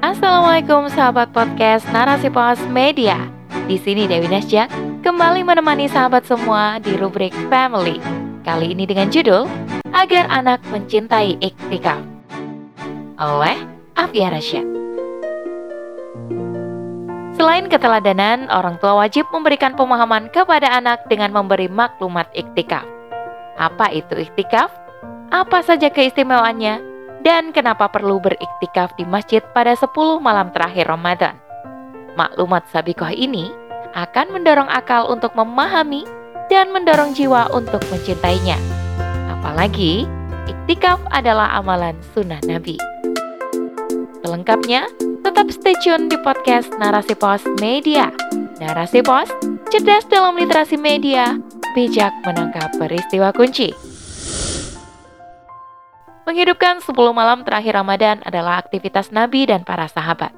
Assalamualaikum sahabat podcast Narasi Pos Media. Di sini Dewi Nasjak kembali menemani sahabat semua di rubrik Family. Kali ini dengan judul Agar Anak Mencintai Iktikaf oleh Afia. Selain keteladanan, orang tua wajib memberikan pemahaman kepada anak dengan memberi maklumat iktikaf. Apa itu iktikaf? Apa saja keistimewaannya? Dan kenapa perlu beriktikaf di masjid pada 10 malam terakhir Ramadan. Maklumat Sabikoh ini akan mendorong akal untuk memahami dan mendorong jiwa untuk mencintainya. Apalagi, iktikaf adalah amalan sunnah Nabi. Selengkapnya, tetap stay tune di podcast Narasi Pos Media. Narasi Pos, cerdas dalam literasi media, bijak menangkap peristiwa kunci. Menghidupkan 10 malam terakhir Ramadan adalah aktivitas Nabi dan para sahabat.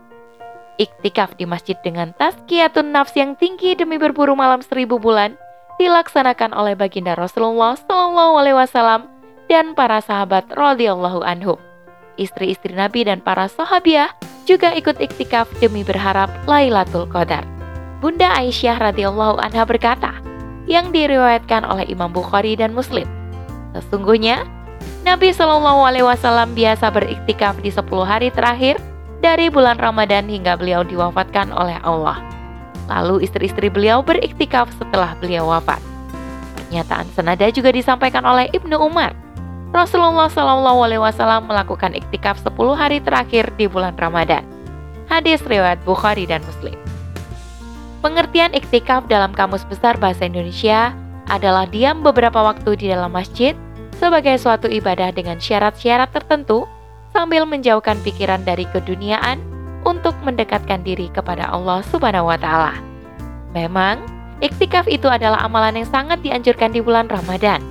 Iktikaf di masjid dengan tazkiyatun nafs yang tinggi demi berburu malam seribu bulan dilaksanakan oleh baginda Rasulullah Shallallahu Alaihi Wasallam dan para sahabat radhiyallahu anhum. Istri-istri Nabi dan para sahabiah juga ikut iktikaf demi berharap Lailatul Qadar. Bunda Aisyah radhiyallahu anha berkata, yang diriwayatkan oleh Imam Bukhari dan Muslim. Sesungguhnya Nabi Shallallahu Alaihi Wasallam biasa beriktikaf di 10 hari terakhir dari bulan Ramadan hingga beliau diwafatkan oleh Allah. Lalu istri-istri beliau beriktikaf setelah beliau wafat. Pernyataan senada juga disampaikan oleh Ibnu Umar. Rasulullah Shallallahu Alaihi Wasallam melakukan iktikaf 10 hari terakhir di bulan Ramadan. Hadis riwayat Bukhari dan Muslim. Pengertian iktikaf dalam Kamus Besar Bahasa Indonesia adalah diam beberapa waktu di dalam masjid sebagai suatu ibadah dengan syarat-syarat tertentu sambil menjauhkan pikiran dari keduniaan untuk mendekatkan diri kepada Allah Subhanahu wa taala. Memang, iktikaf itu adalah amalan yang sangat dianjurkan di bulan Ramadan.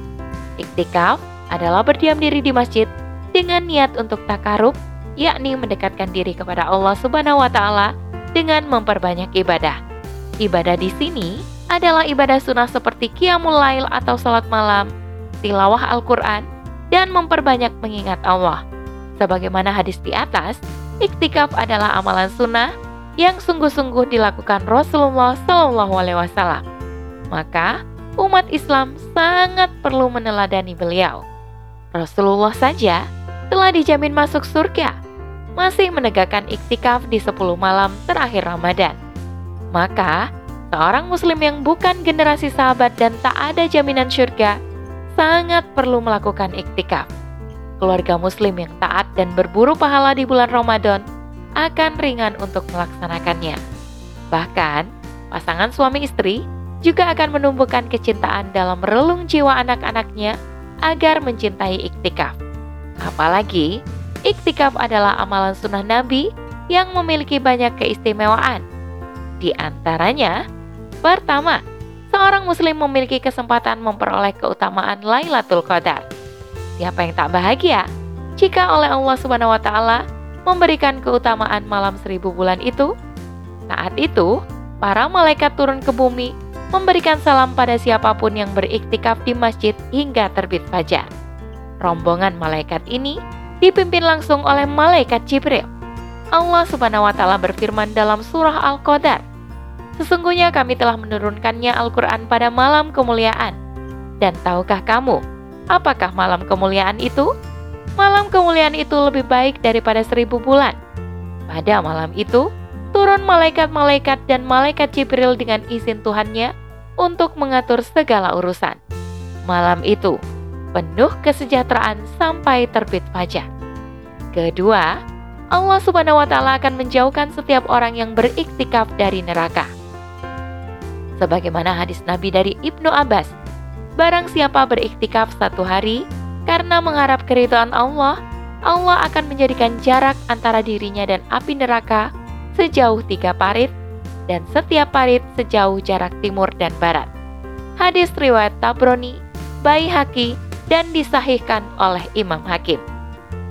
Iktikaf adalah berdiam diri di masjid dengan niat untuk takarub, yakni mendekatkan diri kepada Allah Subhanahu wa taala dengan memperbanyak ibadah. Ibadah di sini adalah ibadah sunnah seperti qiyamul atau salat malam, tilawah Al-Quran, dan memperbanyak mengingat Allah. Sebagaimana hadis di atas, iktikaf adalah amalan sunnah yang sungguh-sungguh dilakukan Rasulullah Shallallahu Alaihi Wasallam. Maka umat Islam sangat perlu meneladani beliau. Rasulullah saja telah dijamin masuk surga, masih menegakkan iktikaf di 10 malam terakhir Ramadan. Maka, seorang muslim yang bukan generasi sahabat dan tak ada jaminan surga sangat perlu melakukan iktikaf. Keluarga muslim yang taat dan berburu pahala di bulan Ramadan akan ringan untuk melaksanakannya. Bahkan, pasangan suami istri juga akan menumbuhkan kecintaan dalam relung jiwa anak-anaknya agar mencintai iktikaf. Apalagi, iktikaf adalah amalan sunnah Nabi yang memiliki banyak keistimewaan. Di antaranya, pertama, seorang muslim memiliki kesempatan memperoleh keutamaan Lailatul Qadar. Siapa yang tak bahagia jika oleh Allah Subhanahu wa taala memberikan keutamaan malam seribu bulan itu? Saat itu, para malaikat turun ke bumi memberikan salam pada siapa pun yang beriktikaf di masjid hingga terbit fajar. Rombongan malaikat ini dipimpin langsung oleh malaikat Jibril. Allah Subhanahu wa taala berfirman dalam surah Al-Qadar Sesungguhnya kami telah menurunkannya Al-Quran pada malam kemuliaan. Dan tahukah kamu, apakah malam kemuliaan itu? Malam kemuliaan itu lebih baik daripada seribu bulan. Pada malam itu, turun malaikat-malaikat dan malaikat Jibril dengan izin Tuhannya untuk mengatur segala urusan. Malam itu, penuh kesejahteraan sampai terbit fajar. Kedua, Allah Subhanahu wa taala akan menjauhkan setiap orang yang beriktikaf dari neraka sebagaimana hadis Nabi dari Ibnu Abbas. Barang siapa beriktikaf satu hari karena mengharap keridhaan Allah, Allah akan menjadikan jarak antara dirinya dan api neraka sejauh tiga parit dan setiap parit sejauh jarak timur dan barat. Hadis riwayat Tabroni, Haki, dan disahihkan oleh Imam Hakim.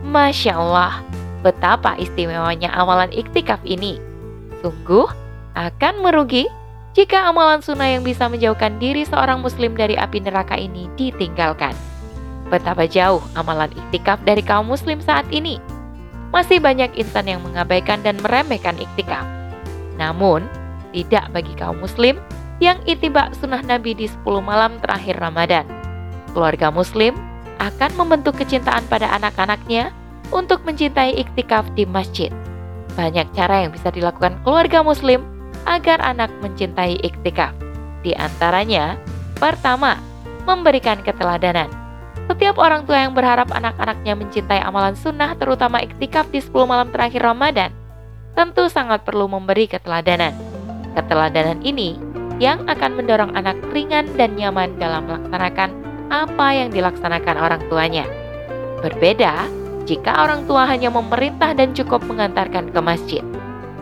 Masya Allah, betapa istimewanya amalan iktikaf ini. Sungguh akan merugi jika amalan sunnah yang bisa menjauhkan diri seorang muslim dari api neraka ini ditinggalkan. Betapa jauh amalan iktikaf dari kaum muslim saat ini. masih banyak insan yang mengabaikan dan meremehkan iktikaf. Namun, tidak bagi kaum muslim yang itibak sunnah Nabi di 10 malam terakhir Ramadan. Keluarga muslim akan membentuk kecintaan pada anak-anaknya untuk mencintai iktikaf di masjid. Banyak cara yang bisa dilakukan keluarga muslim agar anak mencintai iktikaf. Di antaranya, pertama, memberikan keteladanan. Setiap orang tua yang berharap anak-anaknya mencintai amalan sunnah terutama iktikaf di 10 malam terakhir Ramadan, tentu sangat perlu memberi keteladanan. Keteladanan ini yang akan mendorong anak ringan dan nyaman dalam melaksanakan apa yang dilaksanakan orang tuanya. Berbeda jika orang tua hanya memerintah dan cukup mengantarkan ke masjid.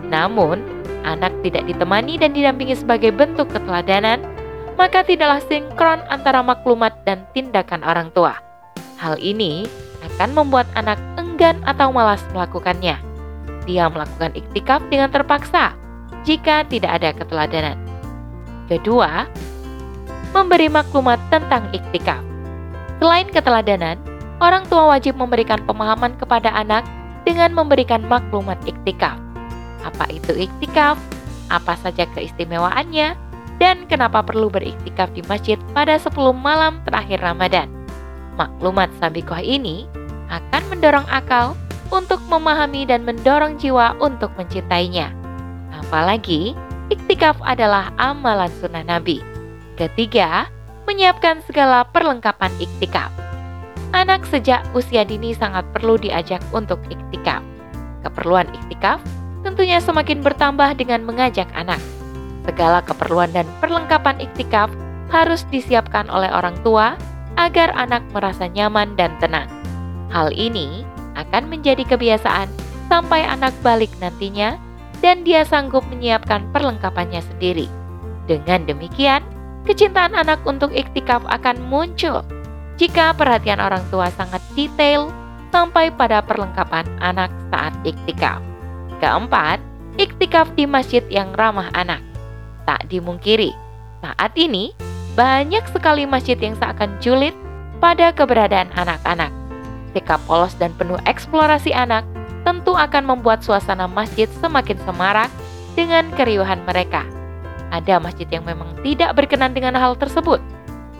Namun, anak tidak ditemani dan didampingi sebagai bentuk keteladanan, maka tidaklah sinkron antara maklumat dan tindakan orang tua. Hal ini akan membuat anak enggan atau malas melakukannya. Dia melakukan iktikaf dengan terpaksa jika tidak ada keteladanan. Kedua, memberi maklumat tentang iktikaf. Selain keteladanan, orang tua wajib memberikan pemahaman kepada anak dengan memberikan maklumat iktikaf apa itu iktikaf, apa saja keistimewaannya, dan kenapa perlu beriktikaf di masjid pada 10 malam terakhir Ramadan. Maklumat Sabikoh ini akan mendorong akal untuk memahami dan mendorong jiwa untuk mencintainya. Apalagi, iktikaf adalah amalan sunnah Nabi. Ketiga, menyiapkan segala perlengkapan iktikaf. Anak sejak usia dini sangat perlu diajak untuk iktikaf. Keperluan iktikaf tentunya semakin bertambah dengan mengajak anak. Segala keperluan dan perlengkapan iktikaf harus disiapkan oleh orang tua agar anak merasa nyaman dan tenang. Hal ini akan menjadi kebiasaan sampai anak balik nantinya dan dia sanggup menyiapkan perlengkapannya sendiri. Dengan demikian, kecintaan anak untuk iktikaf akan muncul jika perhatian orang tua sangat detail sampai pada perlengkapan anak saat iktikaf. Keempat, iktikaf di masjid yang ramah anak. Tak dimungkiri, saat ini banyak sekali masjid yang seakan julid pada keberadaan anak-anak. Sikap polos dan penuh eksplorasi anak tentu akan membuat suasana masjid semakin semarak dengan keriuhan mereka. Ada masjid yang memang tidak berkenan dengan hal tersebut,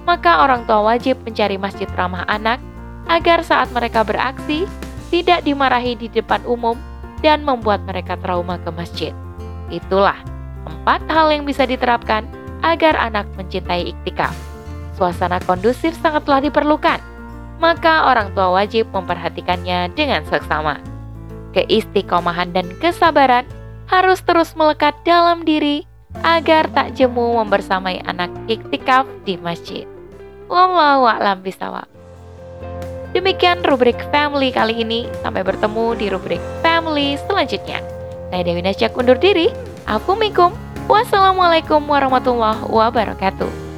maka orang tua wajib mencari masjid ramah anak agar saat mereka beraksi tidak dimarahi di depan umum dan membuat mereka trauma ke masjid. Itulah empat hal yang bisa diterapkan agar anak mencintai iktikaf. Suasana kondusif sangatlah diperlukan, maka orang tua wajib memperhatikannya dengan seksama. Keistiqomahan dan kesabaran harus terus melekat dalam diri agar tak jemu membersamai anak iktikaf di masjid. Wallahu a'lam bisawab. Demikian rubrik family kali ini. Sampai bertemu di rubrik family selanjutnya. Saya Dewi Nasjak undur diri. Assalamualaikum warahmatullahi wabarakatuh.